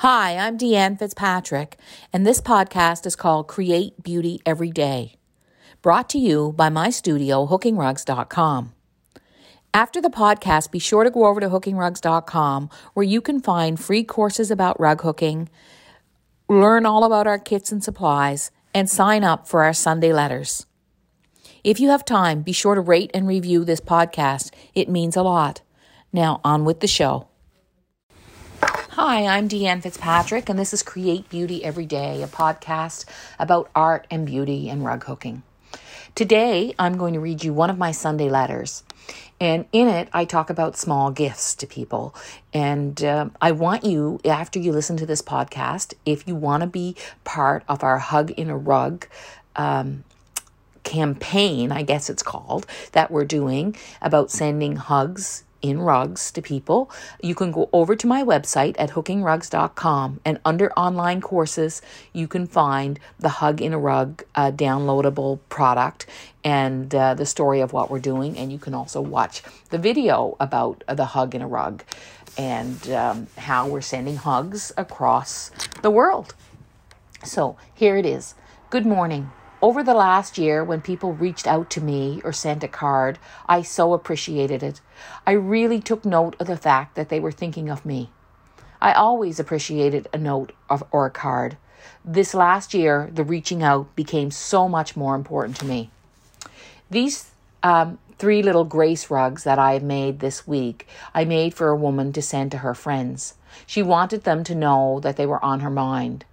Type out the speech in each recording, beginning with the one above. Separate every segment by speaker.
Speaker 1: Hi, I'm Deanne Fitzpatrick, and this podcast is called Create Beauty Every Day, brought to you by my studio, hookingrugs.com. After the podcast, be sure to go over to hookingrugs.com where you can find free courses about rug hooking, learn all about our kits and supplies, and sign up for our Sunday letters. If you have time, be sure to rate and review this podcast. It means a lot. Now, on with the show. Hi, I'm Deanne Fitzpatrick, and this is Create Beauty Every Day, a podcast about art and beauty and rug hooking. Today, I'm going to read you one of my Sunday letters. And in it, I talk about small gifts to people. And uh, I want you, after you listen to this podcast, if you want to be part of our Hug in a Rug um, campaign, I guess it's called, that we're doing about sending hugs in rugs to people, you can go over to my website at hookingrugs.com and under online courses, you can find the Hug in a Rug uh, downloadable product and uh, the story of what we're doing. And you can also watch the video about the Hug in a Rug and um, how we're sending hugs across the world. So here it is. Good morning. Over the last year, when people reached out to me or sent a card, I so appreciated it. I really took note of the fact that they were thinking of me. I always appreciated a note of, or a card. This last year, the reaching out became so much more important to me. These um, three little grace rugs that I made this week, I made for a woman to send to her friends. She wanted them to know that they were on her mind.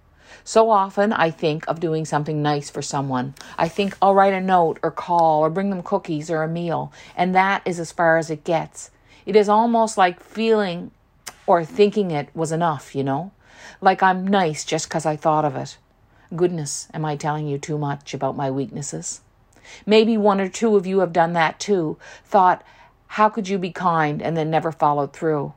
Speaker 1: So often I think of doing something nice for someone. I think I'll write a note or call or bring them cookies or a meal, and that is as far as it gets. It is almost like feeling or thinking it was enough, you know? Like I'm nice just because I thought of it. Goodness, am I telling you too much about my weaknesses? Maybe one or two of you have done that too, thought, how could you be kind, and then never followed through.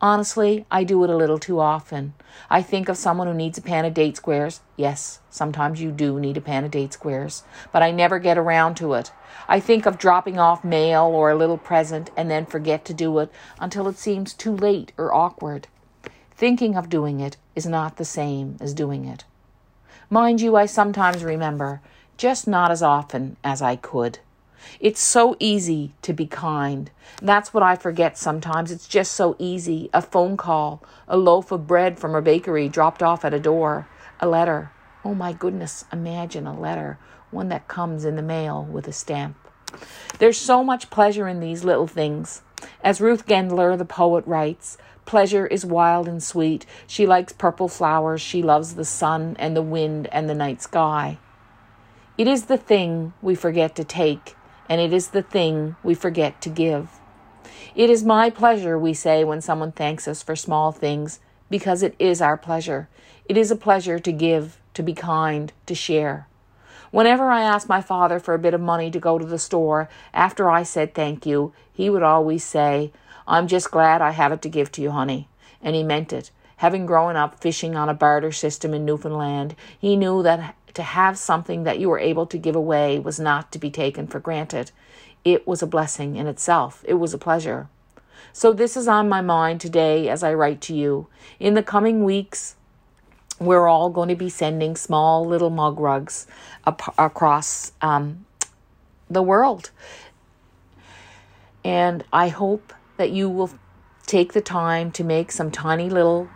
Speaker 1: Honestly, I do it a little too often. I think of someone who needs a pan of date squares. Yes, sometimes you do need a pan of date squares, but I never get around to it. I think of dropping off mail or a little present and then forget to do it until it seems too late or awkward. Thinking of doing it is not the same as doing it. Mind you, I sometimes remember, just not as often as I could. It's so easy to be kind. That's what I forget sometimes. It's just so easy. A phone call, a loaf of bread from a bakery dropped off at a door, a letter. Oh my goodness, imagine a letter, one that comes in the mail with a stamp. There's so much pleasure in these little things. As Ruth Gendler, the poet, writes, Pleasure is wild and sweet. She likes purple flowers. She loves the sun and the wind and the night sky. It is the thing we forget to take and it is the thing we forget to give. It is my pleasure, we say when someone thanks us for small things, because it is our pleasure. It is a pleasure to give, to be kind, to share. Whenever I asked my father for a bit of money to go to the store, after I said thank you, he would always say, I'm just glad I have it to give to you, honey. And he meant it. Having grown up fishing on a barter system in Newfoundland, he knew that to have something that you were able to give away was not to be taken for granted. It was a blessing in itself, it was a pleasure. So, this is on my mind today as I write to you. In the coming weeks, we're all going to be sending small little mug rugs ap- across um, the world. And I hope that you will take the time to make some tiny little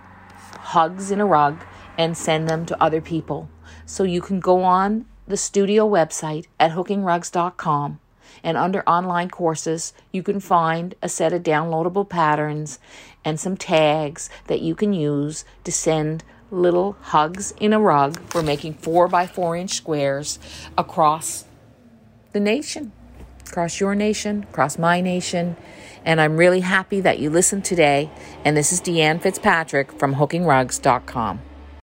Speaker 1: hugs in a rug and send them to other people. So you can go on the studio website at hookingrugs.com and under online courses, you can find a set of downloadable patterns and some tags that you can use to send little hugs in a rug for making four by four inch squares across the nation, across your nation, across my nation. And I'm really happy that you listened today. And this is Deanne Fitzpatrick from hookingrugs.com.